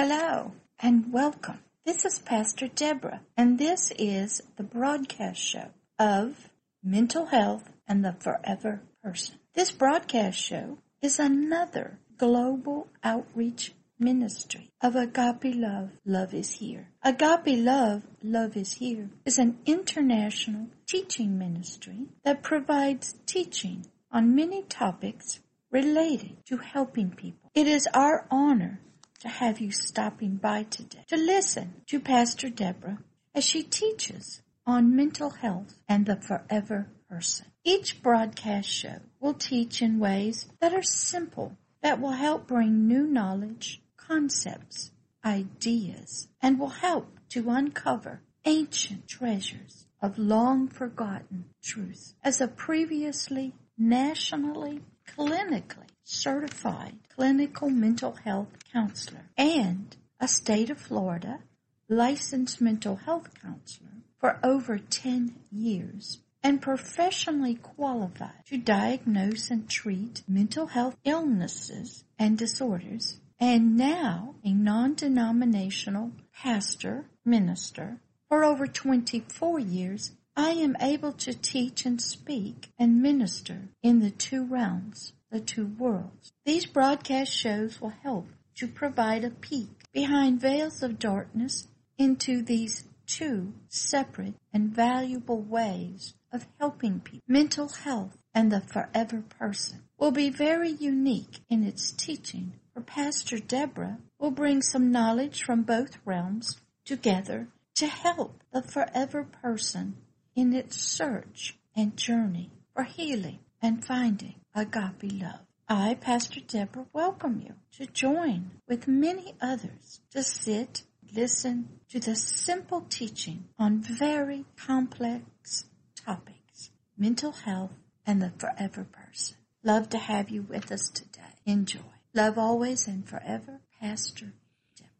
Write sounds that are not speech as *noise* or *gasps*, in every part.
Hello and welcome. This is Pastor Deborah, and this is the broadcast show of Mental Health and the Forever Person. This broadcast show is another global outreach ministry of Agape Love, Love is Here. Agape Love, Love is Here is an international teaching ministry that provides teaching on many topics related to helping people. It is our honor to have you stopping by today to listen to Pastor Deborah as she teaches on mental health and the forever person. Each broadcast show will teach in ways that are simple, that will help bring new knowledge, concepts, ideas, and will help to uncover ancient treasures of long forgotten truth. As a previously nationally clinically certified clinical mental health counselor and a state of Florida licensed mental health counselor for over 10 years and professionally qualified to diagnose and treat mental health illnesses and disorders and now a non-denominational pastor minister for over 24 years I am able to teach and speak and minister in the two realms the two worlds. These broadcast shows will help to provide a peek behind veils of darkness into these two separate and valuable ways of helping people. Mental health and the forever person will be very unique in its teaching, for Pastor Deborah will bring some knowledge from both realms together to help the forever person in its search and journey for healing and finding agape love. I, Pastor Deborah, welcome you to join with many others to sit, listen to the simple teaching on very complex topics, mental health and the forever person. Love to have you with us today. Enjoy. Love always and forever, Pastor Deborah.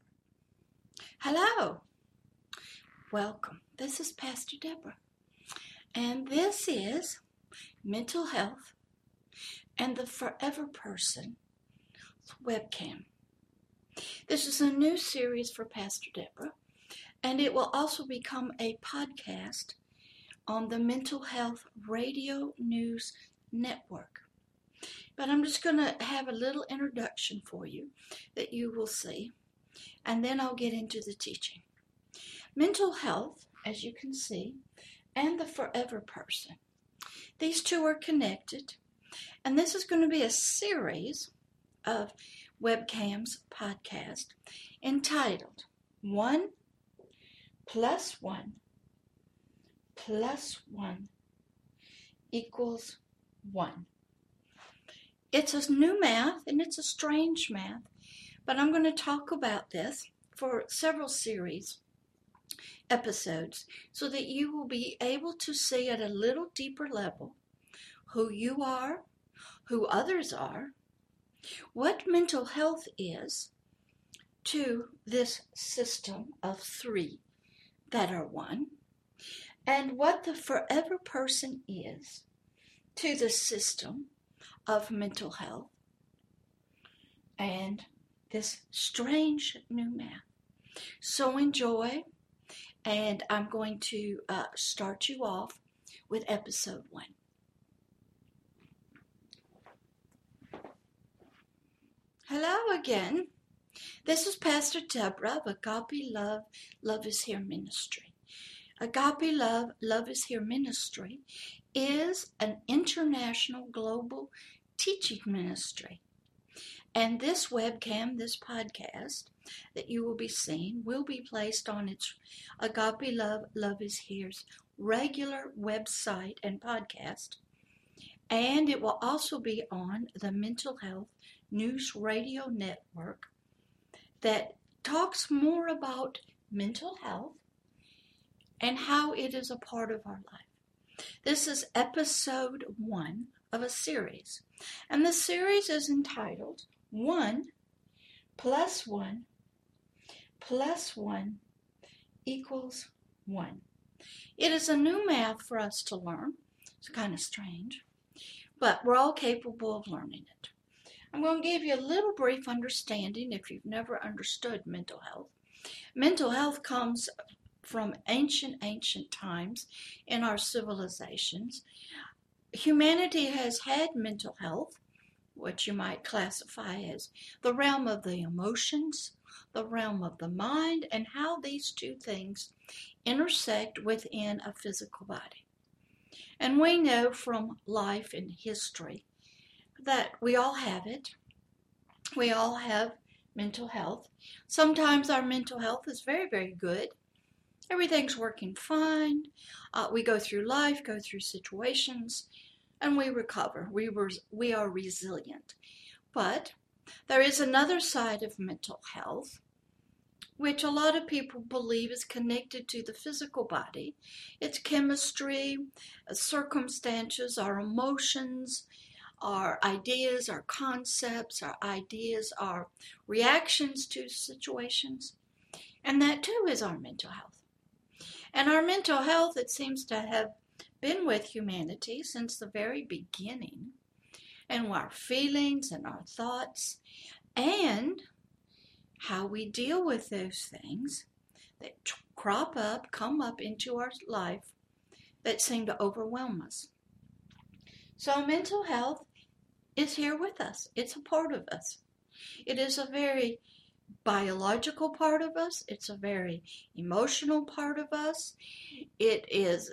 Hello. Welcome. This is Pastor Deborah. And this is Mental Health and the Forever Person webcam. This is a new series for Pastor Deborah, and it will also become a podcast on the Mental Health Radio News Network. But I'm just going to have a little introduction for you that you will see, and then I'll get into the teaching. Mental health, as you can see, and the forever person. These two are connected and this is going to be a series of webcams podcast entitled One plus One plus One equals One. It's a new math and it's a strange math, but I'm going to talk about this for several series episodes so that you will be able to see at a little deeper level who you are who others are, what mental health is to this system of three that are one, and what the forever person is to the system of mental health and this strange new math. So enjoy, and I'm going to uh, start you off with episode one. Hello again. This is Pastor Deborah of Agape Love, Love is Here Ministry. Agape Love, Love is Here Ministry is an international global teaching ministry. And this webcam, this podcast that you will be seeing, will be placed on its Agape Love, Love is Here's regular website and podcast. And it will also be on the Mental Health News Radio Network that talks more about mental health and how it is a part of our life. This is episode one of a series, and the series is entitled One plus One plus One equals One. It is a new math for us to learn. It's kind of strange, but we're all capable of learning it. I'm going to give you a little brief understanding if you've never understood mental health. Mental health comes from ancient, ancient times in our civilizations. Humanity has had mental health, what you might classify as the realm of the emotions, the realm of the mind, and how these two things intersect within a physical body. And we know from life and history that we all have it. We all have mental health. Sometimes our mental health is very, very good. Everything's working fine. Uh, we go through life, go through situations, and we recover. We, res- we are resilient. But there is another side of mental health, which a lot of people believe is connected to the physical body. It's chemistry, uh, circumstances, our emotions, our ideas, our concepts, our ideas, our reactions to situations. And that too is our mental health. And our mental health, it seems to have been with humanity since the very beginning. And our feelings and our thoughts and how we deal with those things that crop up, come up into our life that seem to overwhelm us. So, mental health is here with us, it's a part of us. It is a very biological part of us, it's a very emotional part of us, it is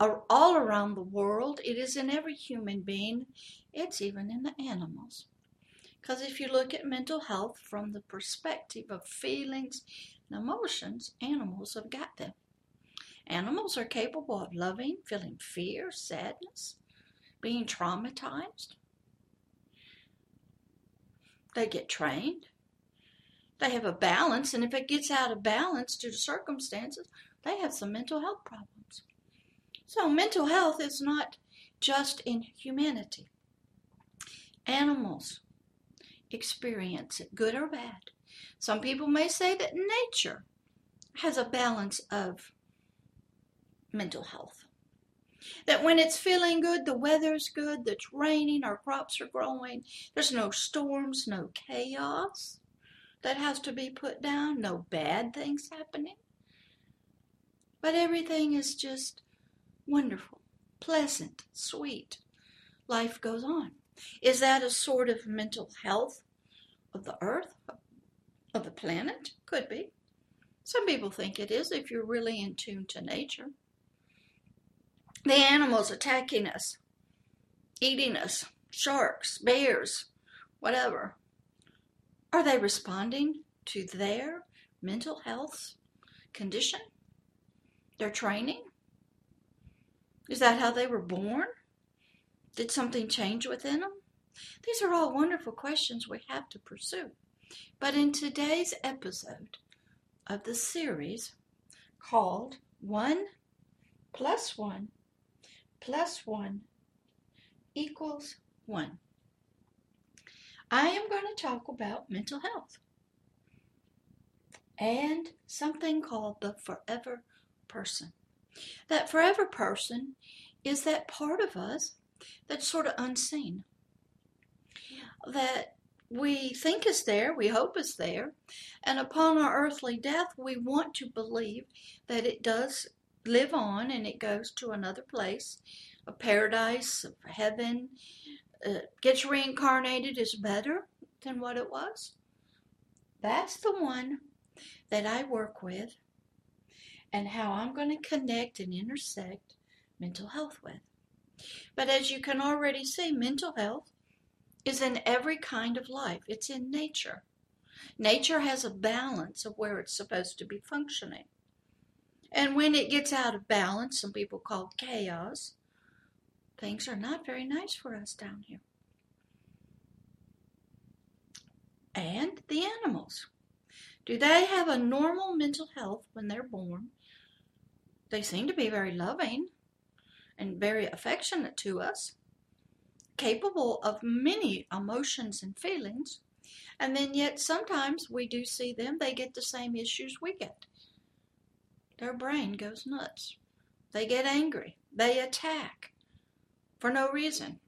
all around the world, it is in every human being, it's even in the animals. Because if you look at mental health from the perspective of feelings and emotions, animals have got them. Animals are capable of loving, feeling fear, sadness, being traumatized. They get trained. They have a balance, and if it gets out of balance due to circumstances, they have some mental health problems. So, mental health is not just in humanity. Animals experience it, good or bad. Some people may say that nature has a balance of mental health. That when it's feeling good, the weather's good, it's raining, our crops are growing, there's no storms, no chaos that has to be put down, no bad things happening. But everything is just wonderful, pleasant, sweet. Life goes on. Is that a sort of mental health of the earth, of the planet? Could be. Some people think it is if you're really in tune to nature. The animals attacking us, eating us, sharks, bears, whatever. Are they responding to their mental health condition? Their training? Is that how they were born? Did something change within them? These are all wonderful questions we have to pursue. But in today's episode of the series called One Plus One Plus One Equals One, I am going to talk about mental health and something called the forever person. That forever person is that part of us that's sort of unseen. That we think is there, we hope is there, and upon our earthly death, we want to believe that it does live on and it goes to another place, a paradise, a heaven, uh, gets reincarnated is better than what it was. That's the one that I work with and how I'm going to connect and intersect mental health with. But as you can already see, mental health is in every kind of life, it's in nature. Nature has a balance of where it's supposed to be functioning. And when it gets out of balance, some people call chaos, things are not very nice for us down here. And the animals. Do they have a normal mental health when they're born? They seem to be very loving and very affectionate to us, capable of many emotions and feelings, and then yet sometimes we do see them, they get the same issues we get. Their brain goes nuts. They get angry. They attack for no reason.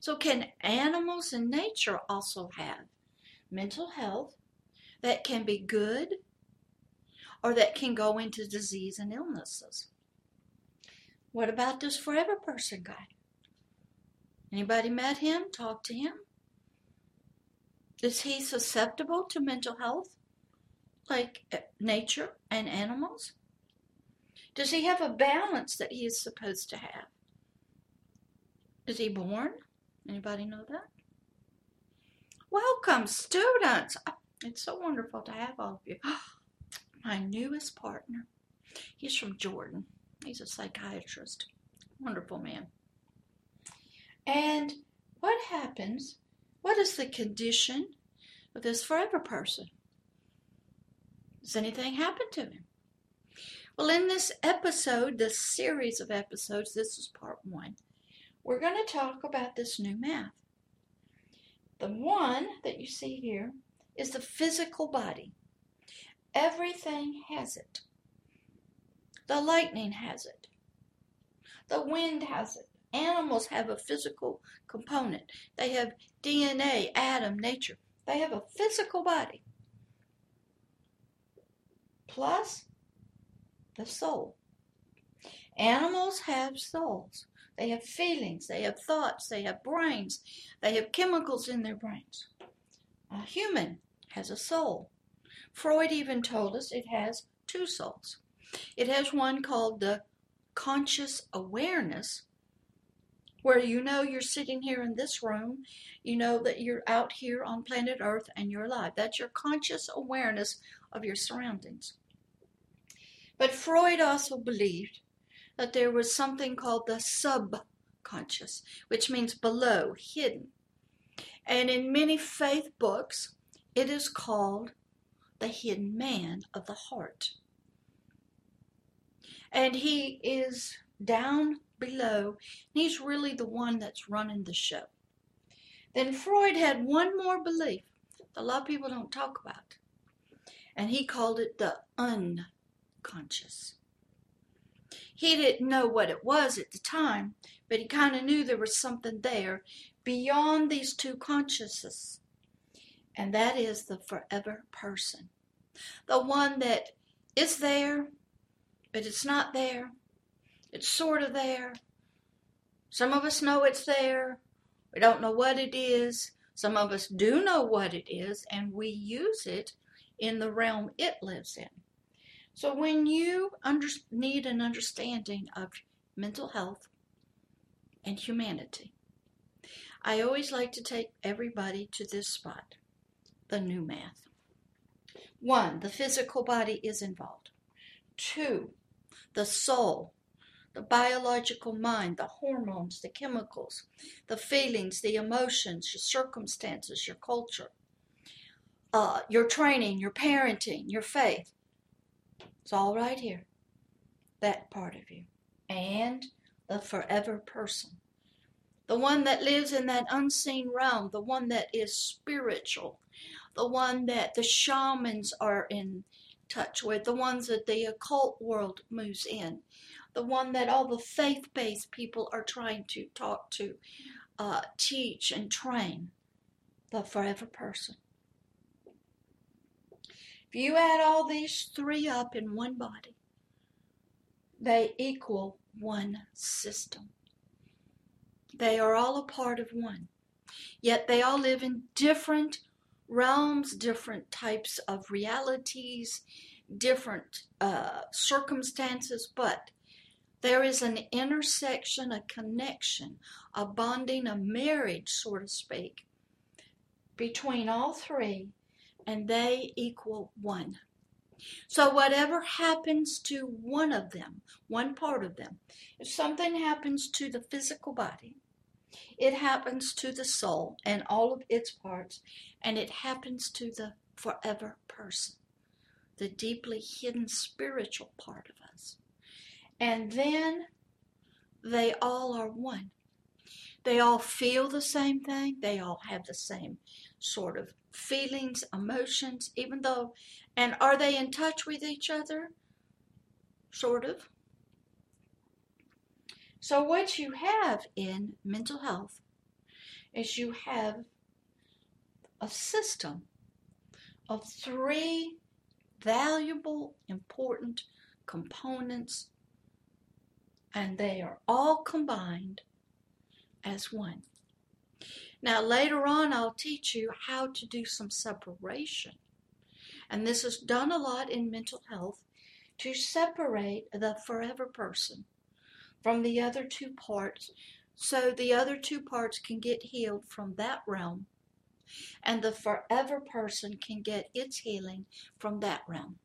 So, can animals in nature also have mental health that can be good or that can go into disease and illnesses? What about this forever person guy? Anybody met him? Talked to him? Is he susceptible to mental health like uh, nature and animals? Does he have a balance that he is supposed to have? Is he born? Anybody know that? Welcome, students. Oh, it's so wonderful to have all of you. *gasps* My newest partner. He's from Jordan. He's a psychiatrist. Wonderful man. And what happens? What is the condition of this forever person? Does anything happen to him? Well, in this episode, this series of episodes, this is part one, we're going to talk about this new math. The one that you see here is the physical body. Everything has it. The lightning has it. The wind has it. Animals have a physical component. They have DNA, atom, nature. They have a physical body. Plus the soul. Animals have souls. They have feelings, they have thoughts, they have brains, they have chemicals in their brains. A human has a soul. Freud even told us it has two souls. It has one called the conscious awareness, where you know you're sitting here in this room, you know that you're out here on planet Earth and you're alive. That's your conscious awareness of your surroundings. But Freud also believed that there was something called the subconscious, which means below, hidden. And in many faith books, it is called the hidden man of the heart. And he is down below, he's really the one that's running the show. Then Freud had one more belief that a lot of people don't talk about, and he called it the unconscious. He didn't know what it was at the time, but he kind of knew there was something there beyond these two consciousnesses. And that is the forever person. The one that is there, but it's not there. It's sort of there. Some of us know it's there. We don't know what it is. Some of us do know what it is, and we use it in the realm it lives in. So when you under, need an understanding of mental health and humanity, I always like to take everybody to this spot the new math. One, the physical body is involved. Two, the soul, the biological mind, the hormones, the chemicals, the feelings, the emotions, your circumstances, your culture, uh, your training, your parenting, your faith. It's all right here. That part of you. And the forever person. The one that lives in that unseen realm, the one that is spiritual, the one that the shamans are in touch with, the ones that the occult world moves in, the one that all the faith based people are trying to talk to, uh, teach, and train, the forever person. If you add all these three up in one body, they equal one system. They are all a part of one. Yet they all live in different realms, different types of realities, different uh, circumstances, but there is an intersection, a connection, a bonding, a marriage, so to speak, between all three and they equal one. So, whatever happens to one of them, one part of them, if something happens to the physical body, it happens to the soul and all of its parts, and it happens to the forever person, the deeply hidden spiritual part of us. And then they all are one. They all feel the same thing, they all have the same sort of feelings, emotions, even though, and are they in touch with each other? Sort of. So, what you have in mental health is you have a system of three valuable, important components, and they are all combined as one. Now, later on, I'll teach you how to do some separation. And this is done a lot in mental health to separate the forever person from the other two parts so the other two parts can get healed from that realm and the forever person can get its healing from that realm.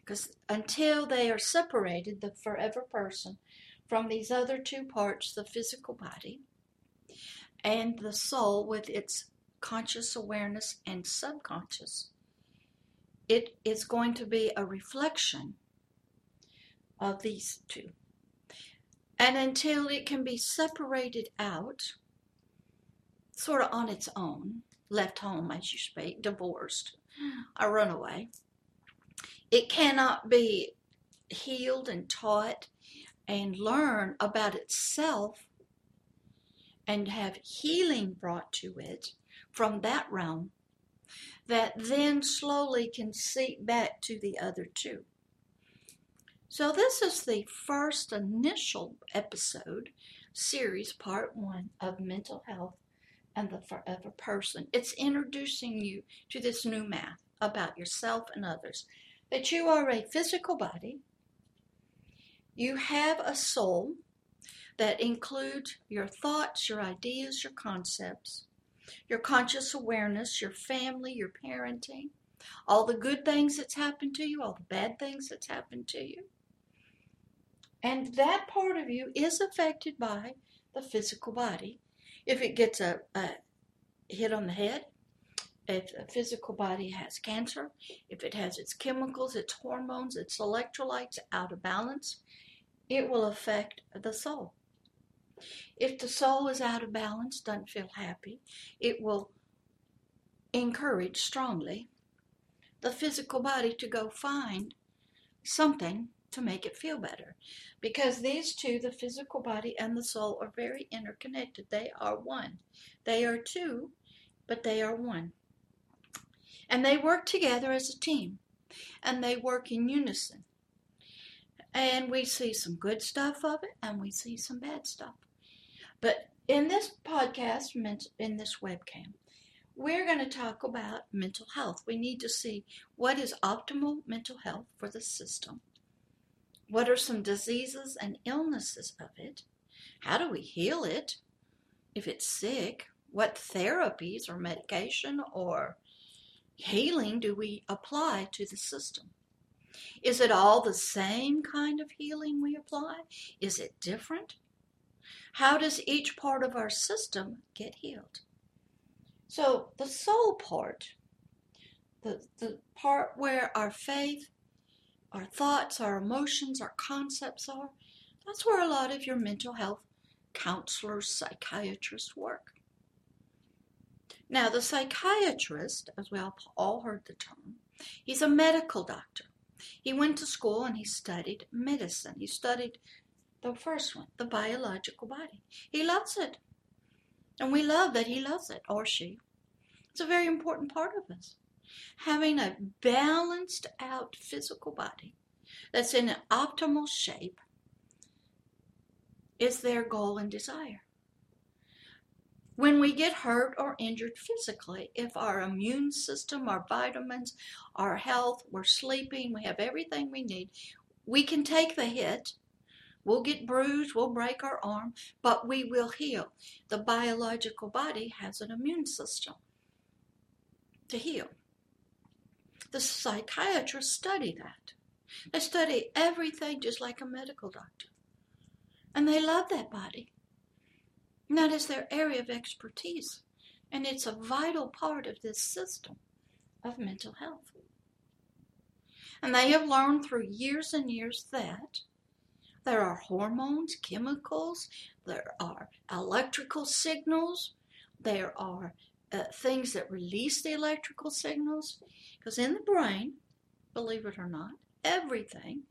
Because until they are separated, the forever person, from these other two parts, the physical body and the soul with its conscious awareness and subconscious, it is going to be a reflection of these two. And until it can be separated out, sort of on its own, left home, as you speak, divorced, a runaway, it cannot be healed and taught and learn about itself and have healing brought to it from that realm that then slowly can seep back to the other two. So, this is the first initial episode, series, part one of mental health and the forever person. It's introducing you to this new math about yourself and others that you are a physical body, you have a soul that includes your thoughts, your ideas, your concepts, your conscious awareness, your family, your parenting, all the good things that's happened to you, all the bad things that's happened to you. And that part of you is affected by the physical body. If it gets a, a hit on the head, if the physical body has cancer, if it has its chemicals, its hormones, its electrolytes out of balance, it will affect the soul. If the soul is out of balance, doesn't feel happy, it will encourage strongly the physical body to go find something to make it feel better. Because these two, the physical body and the soul, are very interconnected. They are one. They are two, but they are one. And they work together as a team, and they work in unison. And we see some good stuff of it, and we see some bad stuff. But in this podcast, in this webcam, we're going to talk about mental health. We need to see what is optimal mental health for the system what are some diseases and illnesses of it? How do we heal it if it's sick? What therapies or medication or healing do we apply to the system? Is it all the same kind of healing we apply? Is it different? How does each part of our system get healed? So, the soul part, the, the part where our faith our thoughts, our emotions, our concepts are. That's where a lot of your mental health counselors, psychiatrists work. Now, the psychiatrist, as we all heard the term, he's a medical doctor. He went to school and he studied medicine. He studied the first one, the biological body. He loves it. And we love that he loves it, or she. It's a very important part of us having a balanced out physical body that's in an optimal shape is their goal and desire. When we get hurt or injured physically, if our immune system, our vitamins, our health, we're sleeping, we have everything we need, we can take the hit. We'll get bruised, we'll break our arm, but we will heal. The biological body has an immune system to heal. The psychiatrists study that. They study everything just like a medical doctor. And they love that body. And that is their area of expertise. And it's a vital part of this system of mental health. And they have learned through years and years that there are hormones, chemicals, there are electrical signals, there are uh, things that release the electrical signals. Because in the brain, believe it or not, everything,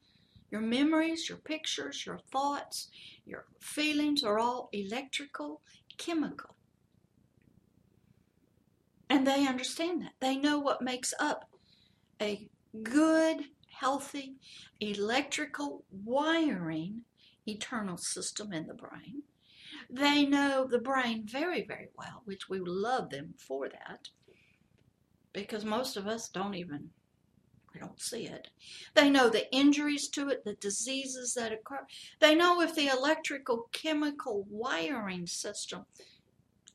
your memories, your pictures, your thoughts, your feelings are all electrical, chemical. And they understand that. They know what makes up a good, healthy, electrical wiring eternal system in the brain. They know the brain very, very well, which we love them for that because most of us don't even we don't see it. They know the injuries to it, the diseases that occur. They know if the electrical chemical wiring system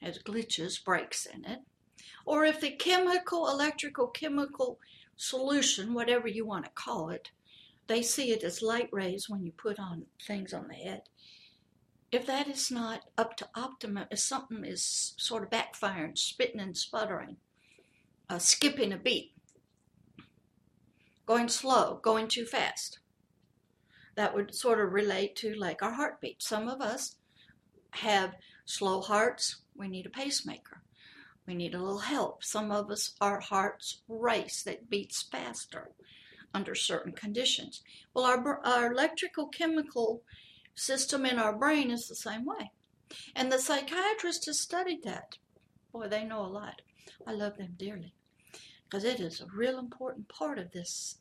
has glitches, breaks in it, or if the chemical, electrical, chemical solution, whatever you want to call it, they see it as light rays when you put on things on the head. If that is not up to optimum, if something is sort of backfiring, spitting and sputtering, uh, skipping a beat, going slow, going too fast. That would sort of relate to like our heartbeat. Some of us have slow hearts, we need a pacemaker. We need a little help. Some of us, our hearts race, that beats faster under certain conditions. Well, our, our electrical chemical system in our brain is the same way. And the psychiatrist has studied that. Boy, they know a lot. I love them dearly because it is a real important part of this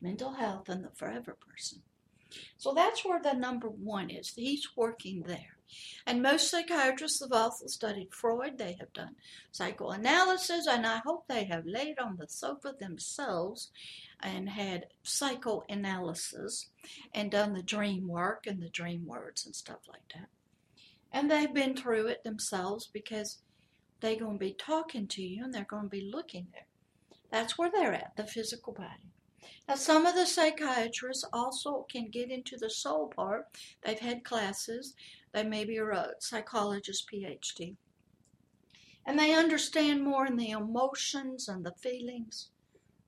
mental health and the forever person. So that's where the number one is. He's working there. And most psychiatrists have also studied Freud. They have done psychoanalysis, and I hope they have laid on the sofa themselves and had psychoanalysis and done the dream work and the dream words and stuff like that. And they've been through it themselves because they're going to be talking to you and they're going to be looking there. That's where they're at, the physical body. Now, some of the psychiatrists also can get into the soul part. They've had classes. They maybe are a psychologist PhD. And they understand more in the emotions and the feelings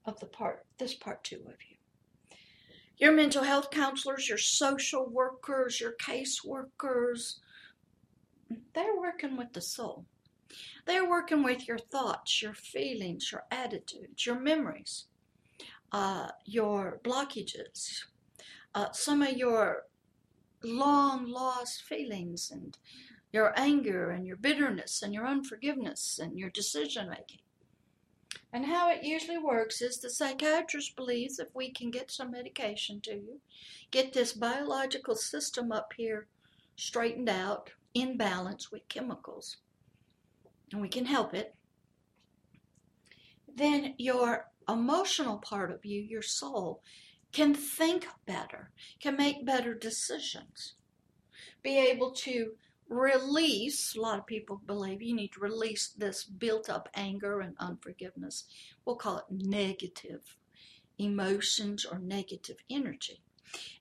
of the part, this part two of you. Your mental health counselors, your social workers, your case workers, they're working with the soul. They're working with your thoughts, your feelings, your attitudes, your memories, uh, your blockages, uh, some of your long lost feelings, and your anger, and your bitterness, and your unforgiveness, and your decision making. And how it usually works is the psychiatrist believes if we can get some medication to you, get this biological system up here straightened out, in balance with chemicals, and we can help it, then your emotional part of you, your soul, can think better, can make better decisions, be able to release. A lot of people believe you need to release this built up anger and unforgiveness. We'll call it negative emotions or negative energy.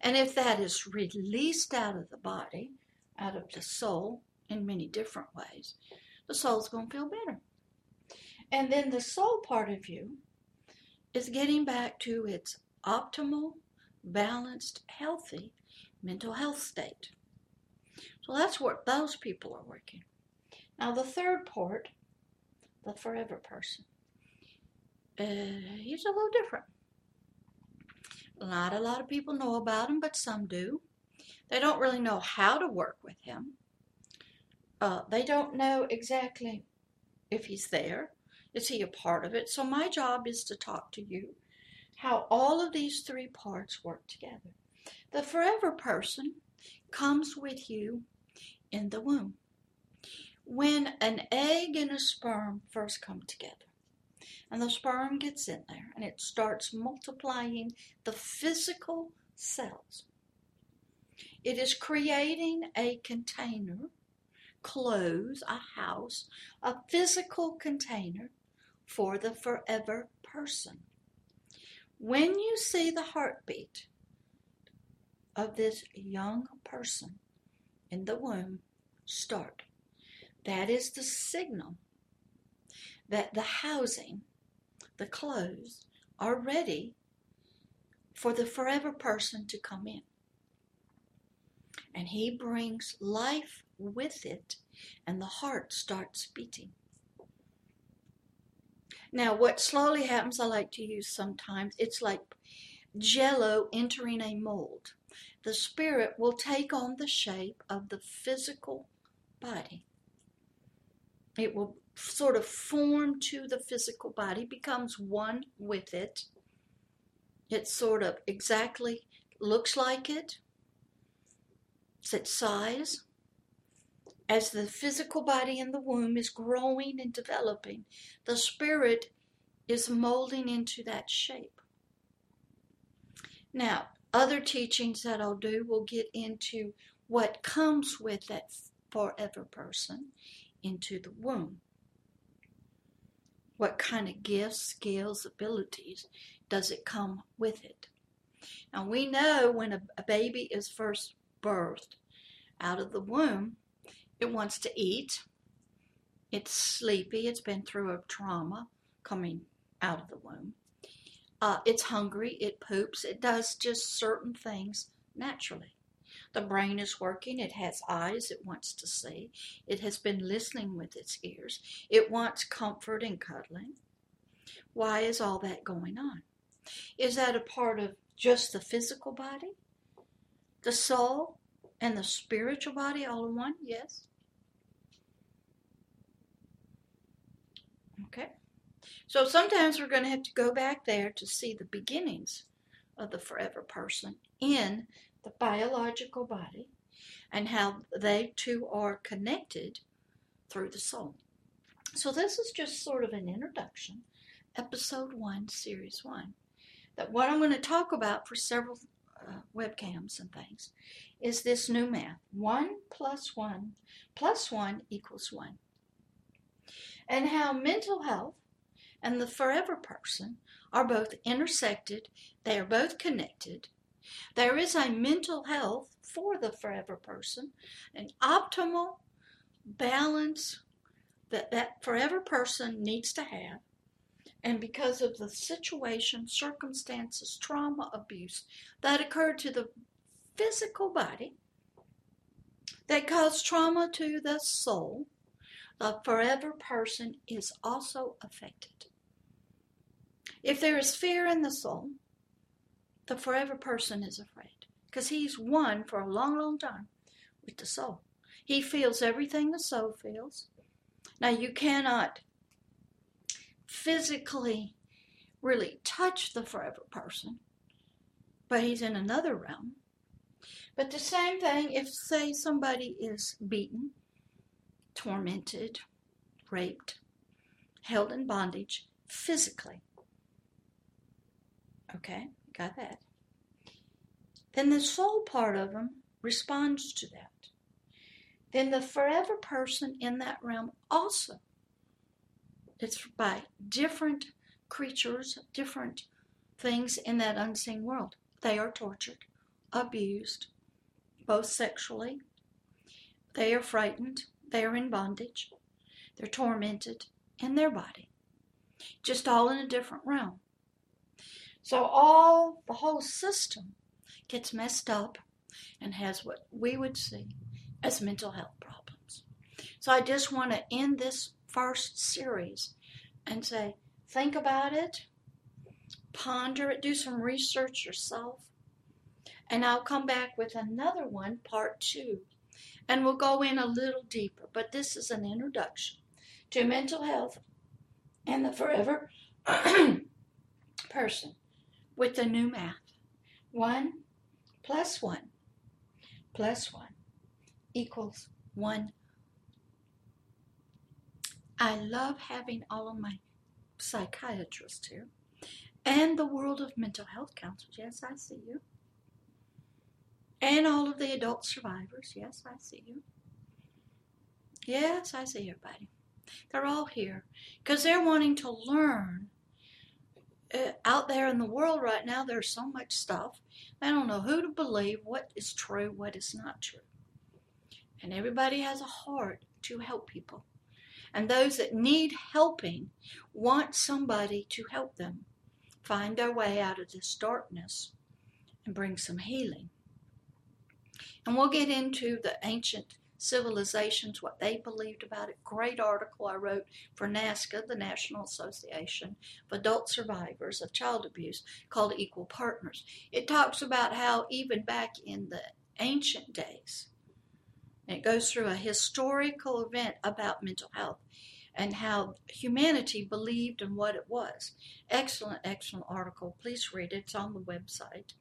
And if that is released out of the body, out of the soul in many different ways, the soul's going to feel better. And then the soul part of you is getting back to its optimal, balanced, healthy mental health state. So that's what those people are working. Now, the third part, the forever person, uh, he's a little different. Not a lot of people know about him, but some do. They don't really know how to work with him. Uh, they don't know exactly if he's there. Is he a part of it? So my job is to talk to you how all of these three parts work together. The forever person comes with you in the womb. When an egg and a sperm first come together, and the sperm gets in there and it starts multiplying the physical cells, it is creating a container clothes, a house, a physical container for the forever person. When you see the heartbeat of this young person in the womb start, that is the signal that the housing, the clothes, are ready for the forever person to come in. And he brings life with it, and the heart starts beating. Now, what slowly happens, I like to use sometimes, it's like jello entering a mold. The spirit will take on the shape of the physical body. it will sort of form to the physical body, becomes one with it. It sort of exactly looks like it. It's its size. As the physical body in the womb is growing and developing, the spirit is molding into that shape. Now, other teachings that I'll do will get into what comes with that forever person into the womb. What kind of gifts, skills, abilities does it come with it? Now, we know when a, a baby is first birthed out of the womb, it wants to eat. It's sleepy. It's been through a trauma coming out of the womb. Uh, it's hungry. It poops. It does just certain things naturally. The brain is working. It has eyes. It wants to see. It has been listening with its ears. It wants comfort and cuddling. Why is all that going on? Is that a part of just the physical body? The soul and the spiritual body all in one? Yes. Okay. So sometimes we're going to have to go back there to see the beginnings of the forever person in the biological body, and how they two are connected through the soul. So, this is just sort of an introduction, episode one, series one. That what I'm going to talk about for several webcams and things is this new math 1 plus 1 plus 1 equals 1. And how mental health and the forever person are both intersected, they are both connected, there is a mental health for the forever person, an optimal balance that that forever person needs to have. And because of the situation, circumstances, trauma, abuse that occurred to the physical body, that caused trauma to the soul, the forever person is also affected. If there is fear in the soul, the forever person is afraid because he's one for a long, long time with the soul. He feels everything the soul feels. Now, you cannot physically really touch the forever person, but he's in another realm. But the same thing if, say, somebody is beaten, tormented, raped, held in bondage physically. Okay? Got that? Then the soul part of them responds to that. Then the forever person in that realm also. It's by different creatures, different things in that unseen world. They are tortured, abused, both sexually. They are frightened. They are in bondage. They're tormented in their body. Just all in a different realm. So all the whole system gets messed up and has what we would see as mental health problems. So I just want to end this first series and say, think about it, ponder it, do some research yourself, and I'll come back with another one, part two, and we'll go in a little deeper. But this is an introduction to mental health and the forever *clears throat* person with the new math. 1 plus 1 plus 1 equals 1. I love having all of my psychiatrists here and the world of mental health counselors. Yes, I see you. And all of the adult survivors. Yes, I see you. Yes, I see everybody. They're all here because they're wanting to learn uh, out there in the world right now, there's so much stuff. They don't know who to believe, what is true, what is not true. And everybody has a heart to help people. And those that need helping want somebody to help them find their way out of this darkness and bring some healing. And we'll get into the ancient civilizations, what they believed about it. Great article I wrote for NAASCA, the National Association of Adult Survivors of Child Abuse, called Equal Partners. It talks about how even back in the ancient days, It goes through a historical event about mental health and how humanity believed in what it was. Excellent, excellent article. Please read it. It's on the website.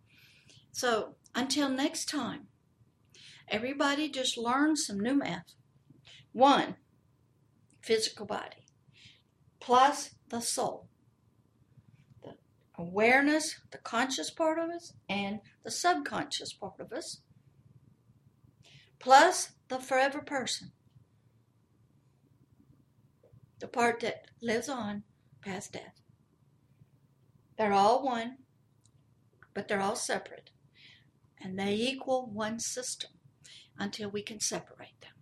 So until next time, everybody just learn some new math. One, physical body, plus the soul. The awareness, the conscious part of us, and the subconscious part of us, plus the forever person the part that lives on past death. They're all one, but they're all separate. And they equal one system until we can separate them.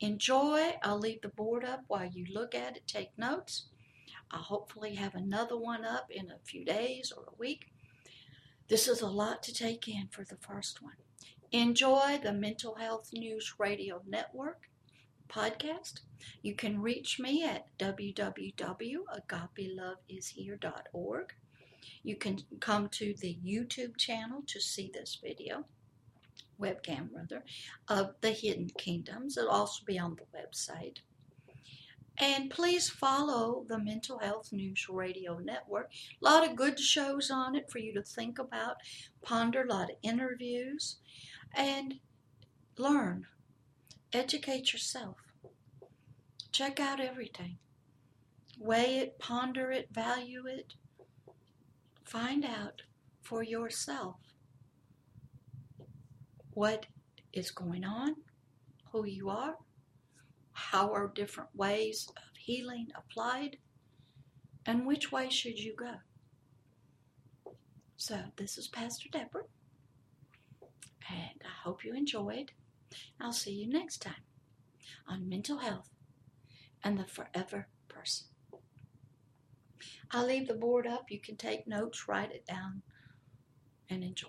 Enjoy. I'll leave the board up while you look at it, take notes. I'll hopefully have another one up in a few days or a week. This is a lot to take in for the first one. Enjoy the Mental Health News Radio Network podcast. You can reach me at www.agapeloveishere.org. You can come to the YouTube channel to see this video, webcam rather, of the Hidden Kingdoms. It'll also be on the website. And please follow the Mental Health News Radio Network. A lot of good shows on it for you to think about, ponder, a lot of interviews, and learn Educate yourself. Check out everything. Weigh it, ponder it, value it. Find out for yourself what is going on, who you are, how are different ways of healing applied, and which way should you go. So, this is Pastor Deborah, and I hope you enjoyed. I'll see you next time on mental health and the forever person. I'll leave the board up. You can take notes, write it down, and enjoy.